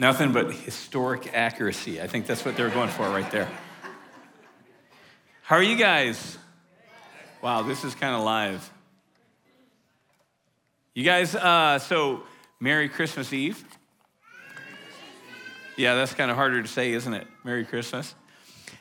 Nothing but historic accuracy. I think that's what they're going for right there. How are you guys? Wow, this is kind of live. You guys, uh, so Merry Christmas Eve. Yeah, that's kind of harder to say, isn't it? Merry Christmas.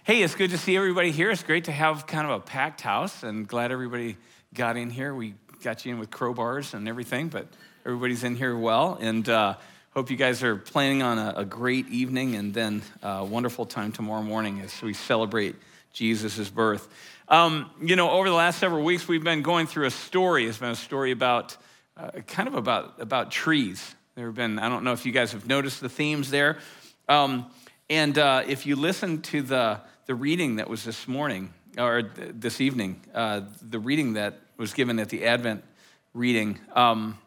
Hey, it's good to see everybody here. It's great to have kind of a packed house and glad everybody got in here. We got you in with crowbars and everything, but everybody's in here well. And uh, hope you guys are planning on a, a great evening and then a wonderful time tomorrow morning as we celebrate Jesus' birth. Um, you know, over the last several weeks, we've been going through a story. It's been a story about uh, kind of about, about trees. There have been, I don't know if you guys have noticed the themes there. Um, and uh, if you listen to the, the reading that was this morning, or this evening, uh, the reading that was given at the Advent reading, um,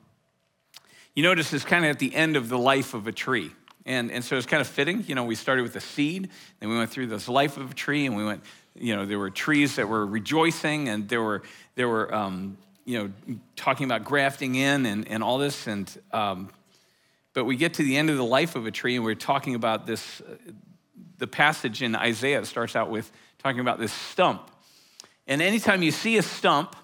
you notice it's kind of at the end of the life of a tree. And, and so it's kind of fitting. You know, we started with a seed, then we went through this life of a tree, and we went, you know, there were trees that were rejoicing, and there were, there were um, you know, talking about grafting in and, and all this. And, um, but we get to the end of the life of a tree, and we're talking about this. Uh, the passage in Isaiah starts out with talking about this stump. And anytime you see a stump,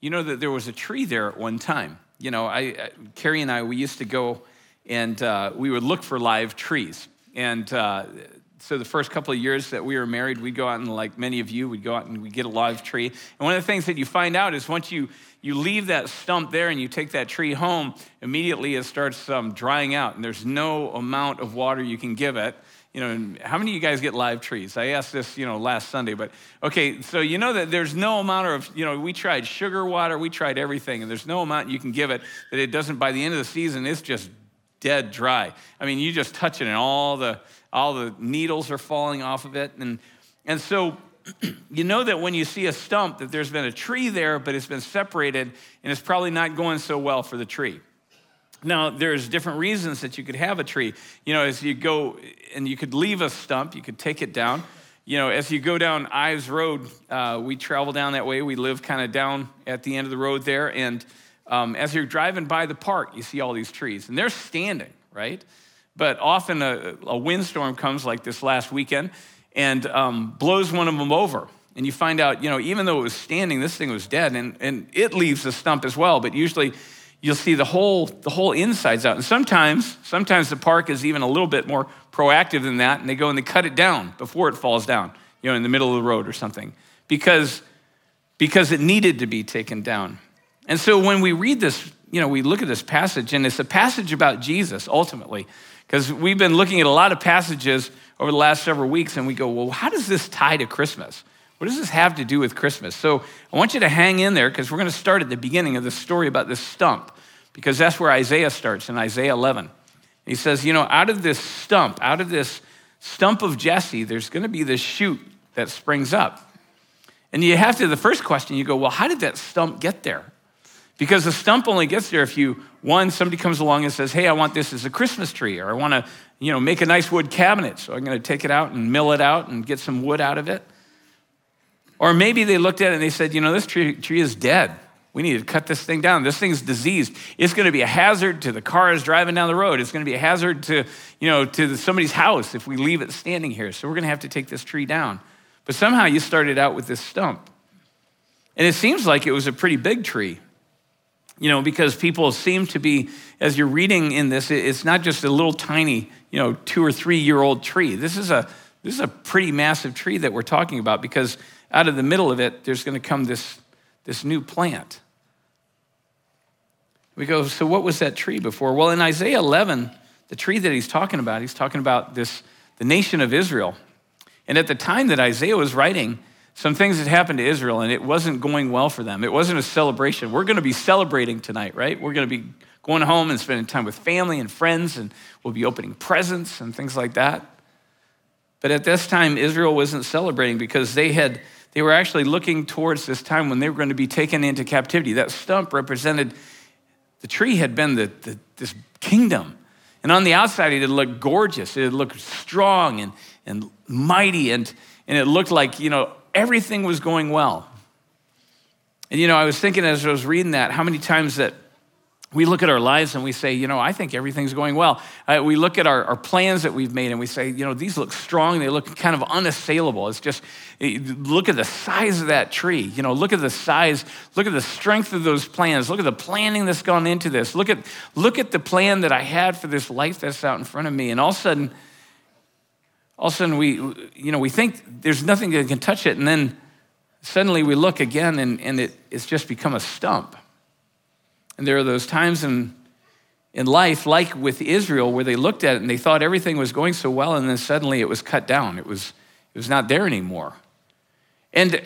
you know that there was a tree there at one time. You know, I, Carrie and I, we used to go and uh, we would look for live trees. And uh, so the first couple of years that we were married, we'd go out and, like many of you, we'd go out and we'd get a live tree. And one of the things that you find out is once you you leave that stump there and you take that tree home, immediately it starts um, drying out, and there's no amount of water you can give it. You know, how many of you guys get live trees? I asked this, you know, last Sunday, but okay, so you know that there's no amount of, you know, we tried sugar water, we tried everything, and there's no amount you can give it that it doesn't, by the end of the season, it's just dead dry. I mean, you just touch it and all the, all the needles are falling off of it. And, and so you know that when you see a stump that there's been a tree there but it's been separated and it's probably not going so well for the tree now there's different reasons that you could have a tree. You know as you go and you could leave a stump you could take it down. You know as you go down ives road uh, we travel down that way. We live kind of down at the end of the road there. And um, as you're driving by the park you see all these trees. And they're standing right? But often a, a windstorm comes like this last weekend and um, blows one of them over. And you find out, you know, even though it was standing, this thing was dead, and, and it leaves the stump as well. But usually you'll see the whole, the whole insides out. And sometimes, sometimes the park is even a little bit more proactive than that, and they go and they cut it down before it falls down, you know, in the middle of the road or something, because, because it needed to be taken down. And so when we read this, you know, we look at this passage, and it's a passage about Jesus ultimately, because we've been looking at a lot of passages over the last several weeks, and we go, well, how does this tie to Christmas? What does this have to do with Christmas? So I want you to hang in there because we're going to start at the beginning of the story about this stump, because that's where Isaiah starts in Isaiah 11. He says, you know, out of this stump, out of this stump of Jesse, there's going to be this shoot that springs up. And you have to, the first question, you go, well, how did that stump get there? Because the stump only gets there if you, one, somebody comes along and says, hey, I want this as a Christmas tree, or I want to you know, make a nice wood cabinet. So I'm going to take it out and mill it out and get some wood out of it. Or maybe they looked at it and they said, you know, this tree, tree is dead. We need to cut this thing down. This thing's diseased. It's going to be a hazard to the cars driving down the road. It's going to be a hazard to, you know, to somebody's house if we leave it standing here. So we're going to have to take this tree down. But somehow you started out with this stump. And it seems like it was a pretty big tree you know, because people seem to be, as you're reading in this, it's not just a little tiny, you know, two or three year old tree. This is a this is a pretty massive tree that we're talking about because out of the middle of it, there's going to come this, this new plant. We go, so what was that tree before? Well, in Isaiah 11, the tree that he's talking about, he's talking about this, the nation of Israel. And at the time that Isaiah was writing, some things had happened to Israel and it wasn't going well for them. It wasn't a celebration. We're going to be celebrating tonight, right? We're going to be going home and spending time with family and friends, and we'll be opening presents and things like that. But at this time, Israel wasn't celebrating because they had they were actually looking towards this time when they were going to be taken into captivity. That stump represented the tree had been the, the, this kingdom. And on the outside, it looked gorgeous. It looked strong and, and mighty. And, and it looked like, you know, everything was going well. And you know, I was thinking as I was reading that, how many times that we look at our lives and we say, you know, I think everything's going well. Uh, we look at our, our plans that we've made and we say, you know, these look strong. They look kind of unassailable. It's just, eh, look at the size of that tree. You know, look at the size, look at the strength of those plans. Look at the planning that's gone into this. Look at, look at the plan that I had for this life that's out in front of me. And all of a sudden, all of a sudden we, you know, we think there's nothing that can touch it. And then suddenly we look again and, and it, it's just become a stump. And there are those times in, in life, like with Israel, where they looked at it and they thought everything was going so well, and then suddenly it was cut down. It was, it was not there anymore. And,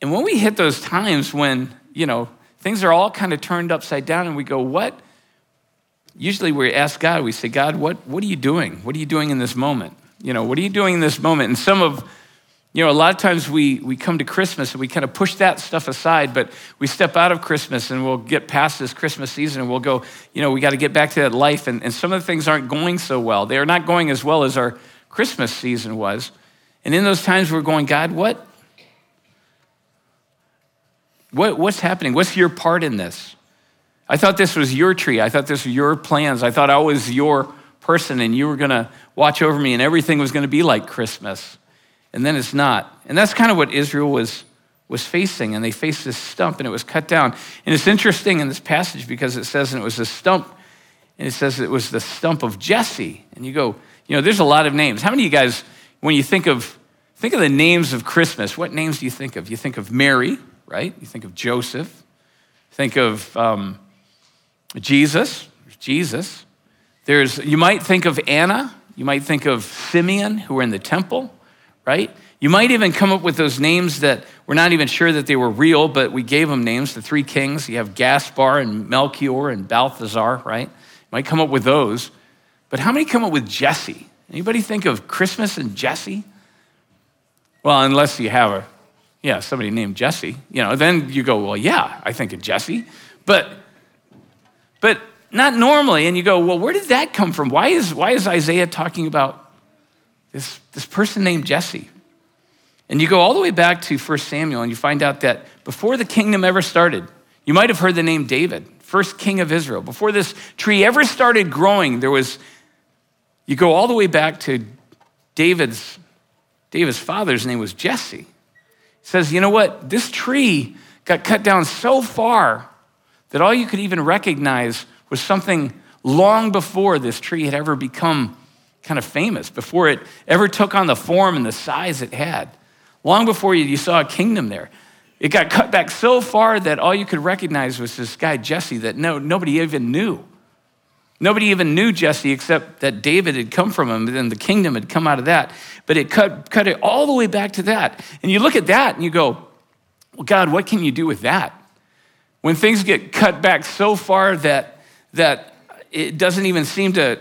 and when we hit those times when, you know, things are all kind of turned upside down and we go, what? Usually we ask God, we say, God, what, what are you doing? What are you doing in this moment? You know, what are you doing in this moment? And some of you know, a lot of times we, we come to Christmas and we kind of push that stuff aside, but we step out of Christmas and we'll get past this Christmas season and we'll go, you know, we got to get back to that life. And, and some of the things aren't going so well. They are not going as well as our Christmas season was. And in those times we're going, God, what? what what's happening? What's your part in this? I thought this was your tree. I thought this was your plans. I thought I was your person and you were going to watch over me and everything was going to be like Christmas and then it's not. And that's kind of what Israel was, was facing. And they faced this stump and it was cut down. And it's interesting in this passage because it says, and it was a stump, and it says it was the stump of Jesse. And you go, you know, there's a lot of names. How many of you guys, when you think of, think of the names of Christmas, what names do you think of? You think of Mary, right? You think of Joseph. Think of um, Jesus, Jesus. There's, you might think of Anna. You might think of Simeon, who were in the temple right? You might even come up with those names that we're not even sure that they were real, but we gave them names, the three kings. You have Gaspar and Melchior and Balthazar, right? You might come up with those. But how many come up with Jesse? Anybody think of Christmas and Jesse? Well, unless you have a, yeah, somebody named Jesse, you know, then you go, well, yeah, I think of Jesse. But, but not normally. And you go, well, where did that come from? Why is, why is Isaiah talking about this, this person named Jesse. And you go all the way back to 1 Samuel and you find out that before the kingdom ever started, you might have heard the name David, first king of Israel. Before this tree ever started growing, there was, you go all the way back to David's, David's father's name was Jesse. He says, you know what? This tree got cut down so far that all you could even recognize was something long before this tree had ever become kind of famous before it ever took on the form and the size it had. Long before you, you saw a kingdom there. It got cut back so far that all you could recognize was this guy, Jesse, that no, nobody even knew. Nobody even knew Jesse except that David had come from him and the kingdom had come out of that. But it cut, cut it all the way back to that. And you look at that and you go, well, God, what can you do with that? When things get cut back so far that, that it doesn't even seem to,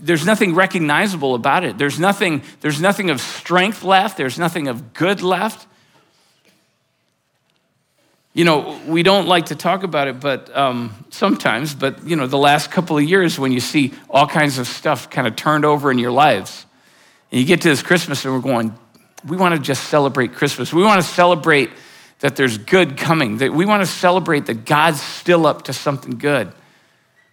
there's nothing recognizable about it. There's nothing, there's nothing of strength left, there's nothing of good left. You know, we don't like to talk about it, but um, sometimes, but you know, the last couple of years when you see all kinds of stuff kind of turned over in your lives, and you get to this Christmas and we're going, we want to just celebrate Christmas. We want to celebrate that there's good coming, that we want to celebrate that God's still up to something good.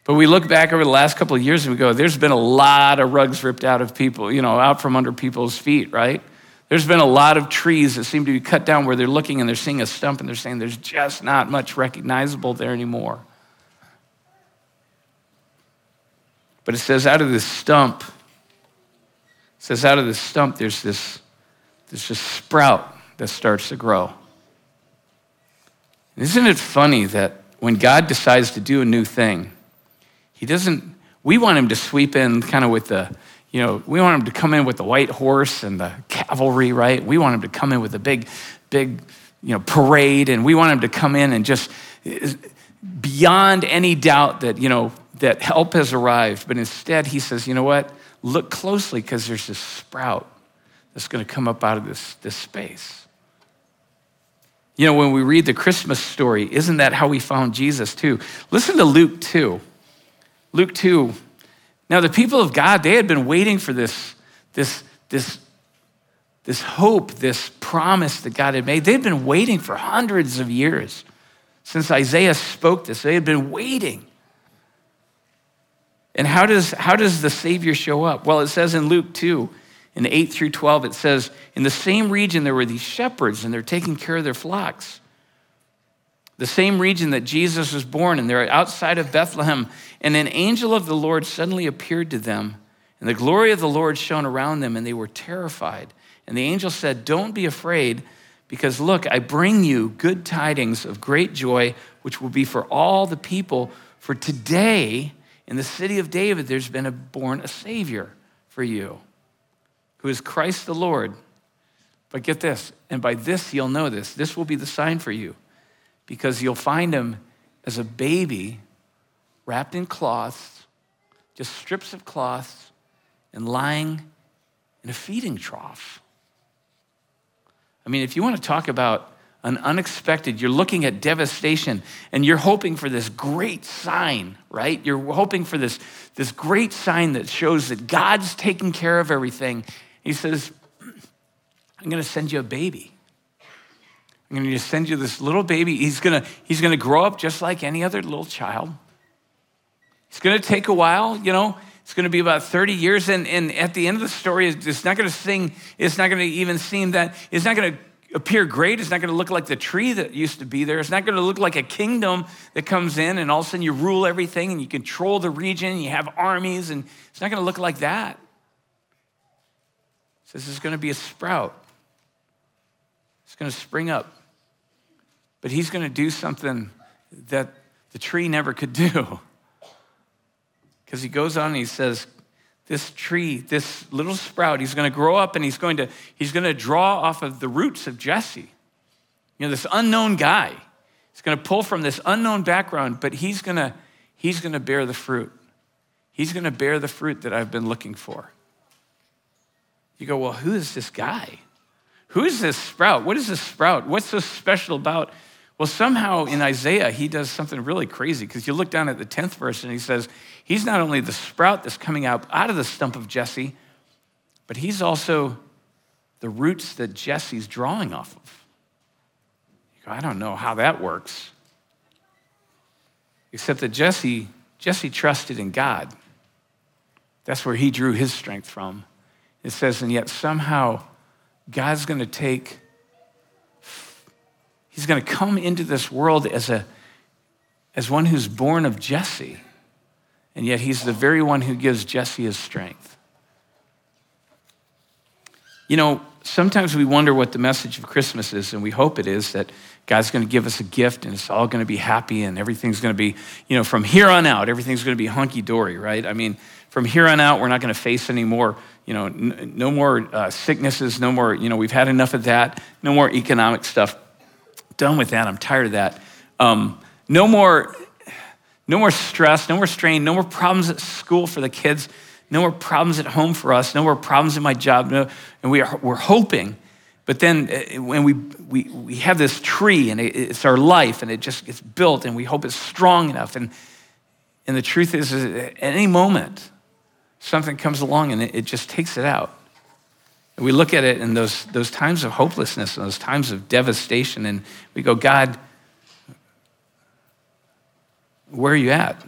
But we look back over the last couple of years and we go, there's been a lot of rugs ripped out of people, you know, out from under people's feet, right? There's been a lot of trees that seem to be cut down where they're looking and they're seeing a stump and they're saying there's just not much recognizable there anymore. But it says out of this stump, it says out of this stump there's this, there's this sprout that starts to grow. Isn't it funny that when God decides to do a new thing, he doesn't, we want him to sweep in kind of with the, you know, we want him to come in with the white horse and the cavalry, right? We want him to come in with a big, big, you know, parade, and we want him to come in and just beyond any doubt that, you know, that help has arrived. But instead, he says, you know what? Look closely because there's this sprout that's going to come up out of this, this space. You know, when we read the Christmas story, isn't that how we found Jesus too? Listen to Luke 2. Luke 2. Now, the people of God, they had been waiting for this, this, this, this hope, this promise that God had made. They'd been waiting for hundreds of years since Isaiah spoke this. They had been waiting. And how does, how does the Savior show up? Well, it says in Luke 2, in 8 through 12, it says, In the same region there were these shepherds, and they're taking care of their flocks. The same region that Jesus was born, and they're outside of Bethlehem. And an angel of the Lord suddenly appeared to them, and the glory of the Lord shone around them, and they were terrified. And the angel said, Don't be afraid, because look, I bring you good tidings of great joy, which will be for all the people. For today, in the city of David, there's been a, born a Savior for you, who is Christ the Lord. But get this, and by this you'll know this. This will be the sign for you, because you'll find him as a baby wrapped in cloths, just strips of cloths, and lying in a feeding trough. I mean, if you want to talk about an unexpected, you're looking at devastation and you're hoping for this great sign, right? You're hoping for this, this great sign that shows that God's taking care of everything. He says, I'm going to send you a baby. I'm going to send you this little baby. He's going to, he's going to grow up just like any other little child. It's going to take a while, you know. It's going to be about 30 years. And, and at the end of the story, it's not going to sing, it's not going to even seem that, it's not going to appear great. It's not going to look like the tree that used to be there. It's not going to look like a kingdom that comes in and all of a sudden you rule everything and you control the region, and you have armies, and it's not going to look like that. It says it's going to be a sprout. It's going to spring up. But he's going to do something that the tree never could do. Because he goes on and he says, this tree, this little sprout, he's going to grow up and he's going to, he's going to draw off of the roots of Jesse. You know, this unknown guy. He's going to pull from this unknown background, but he's going to, he's going to bear the fruit. He's going to bear the fruit that I've been looking for. You go, well, who is this guy? Who is this sprout? What is this sprout? What's so special about well, somehow in Isaiah, he does something really crazy because you look down at the 10th verse and he says, He's not only the sprout that's coming out, out of the stump of Jesse, but he's also the roots that Jesse's drawing off of. Go, I don't know how that works. Except that Jesse, Jesse trusted in God. That's where he drew his strength from. It says, and yet somehow God's going to take He's going to come into this world as, a, as one who's born of Jesse, and yet he's the very one who gives Jesse his strength. You know, sometimes we wonder what the message of Christmas is, and we hope it is that God's going to give us a gift and it's all going to be happy and everything's going to be, you know, from here on out, everything's going to be hunky dory, right? I mean, from here on out, we're not going to face any more, you know, n- no more uh, sicknesses, no more, you know, we've had enough of that, no more economic stuff done with that. I'm tired of that. Um, no more, no more stress, no more strain, no more problems at school for the kids, no more problems at home for us, no more problems in my job. No, and we are, we're hoping. But then uh, when we, we, we have this tree and it's our life and it just gets built and we hope it's strong enough. And, and the truth is, is at any moment, something comes along and it, it just takes it out. And we look at it in those, those times of hopelessness and those times of devastation, and we go, God, where are you at?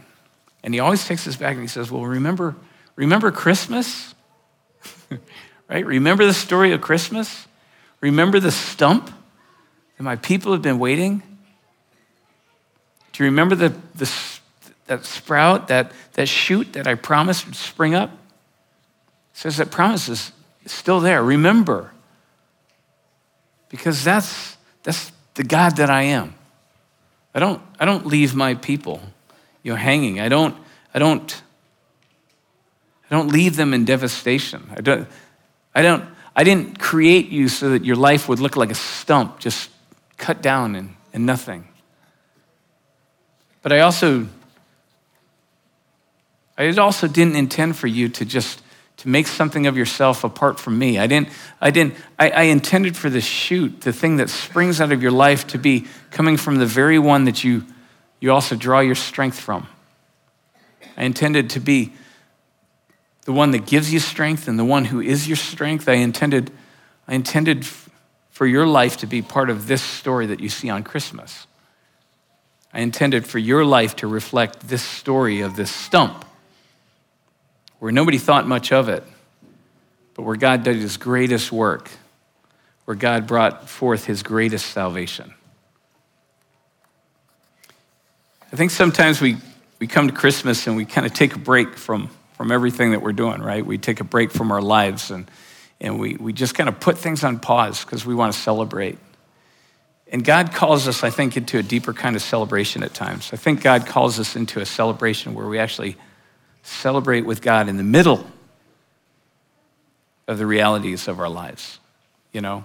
And he always takes us back and he says, Well, remember, remember Christmas? right? Remember the story of Christmas? Remember the stump that my people have been waiting? Do you remember the, the, that sprout, that, that shoot that I promised would spring up? It says that promise is still there. Remember. Because that's, that's the God that I am. I don't, I don't leave my people you know, hanging. I don't, I don't, I don't leave them in devastation. I don't, I don't, I didn't create you so that your life would look like a stump, just cut down and, and nothing. But I also, I also didn't intend for you to just to make something of yourself apart from me. I didn't, I didn't, I, I, intended for the shoot, the thing that springs out of your life to be coming from the very one that you, you also draw your strength from. I intended to be the one that gives you strength and the one who is your strength. I intended, I intended for your life to be part of this story that you see on Christmas. I intended for your life to reflect this story of this stump where nobody thought much of it, but where God did his greatest work, where God brought forth his greatest salvation. I think sometimes we, we come to Christmas and we kind of take a break from, from everything that we're doing, right? We take a break from our lives and, and we, we just kind of put things on pause because we want to celebrate. And God calls us, I think, into a deeper kind of celebration at times. I think God calls us into a celebration where we actually celebrate with God in the middle of the realities of our lives, you know?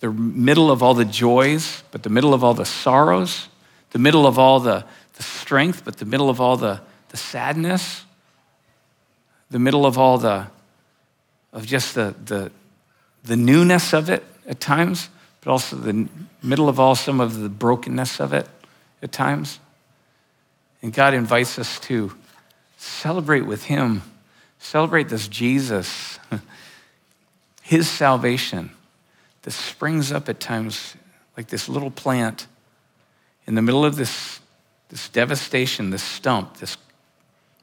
The middle of all the joys, but the middle of all the sorrows, the middle of all the, the strength, but the middle of all the, the sadness, the middle of all the, of just the, the, the newness of it at times, but also the middle of all some of the brokenness of it at times. And God invites us to celebrate with Him, celebrate this Jesus, His salvation that springs up at times like this little plant in the middle of this, this devastation, this stump, this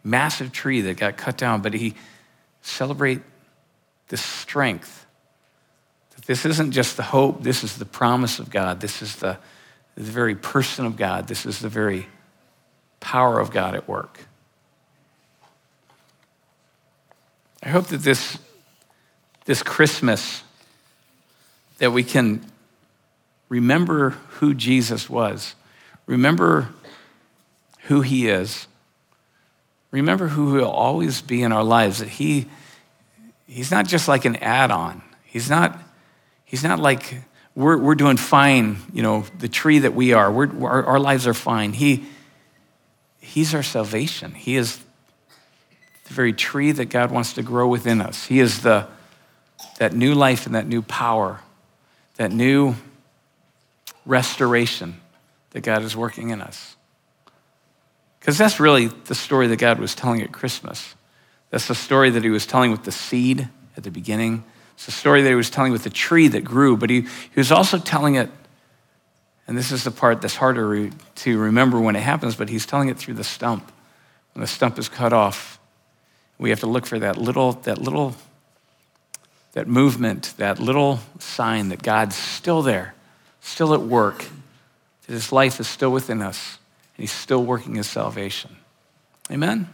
massive tree that got cut down, but he celebrate this strength. That this isn't just the hope, this is the promise of God. This is the, the very person of God. This is the very power of God at work. I hope that this, this Christmas that we can remember who Jesus was Remember who He is. Remember who He'll always be in our lives. That He, He's not just like an add on. He's not, he's not like we're, we're doing fine, you know, the tree that we are. We're, our, our lives are fine. He, he's our salvation. He is the very tree that God wants to grow within us. He is the, that new life and that new power, that new restoration that God is working in us. Because that's really the story that God was telling at Christmas. That's the story that he was telling with the seed at the beginning. It's the story that he was telling with the tree that grew, but he, he was also telling it, and this is the part that's harder to remember when it happens, but he's telling it through the stump. When the stump is cut off, we have to look for that little, that little, that movement, that little sign that God's still there, still at work, that his life is still within us and he's still working his salvation. Amen?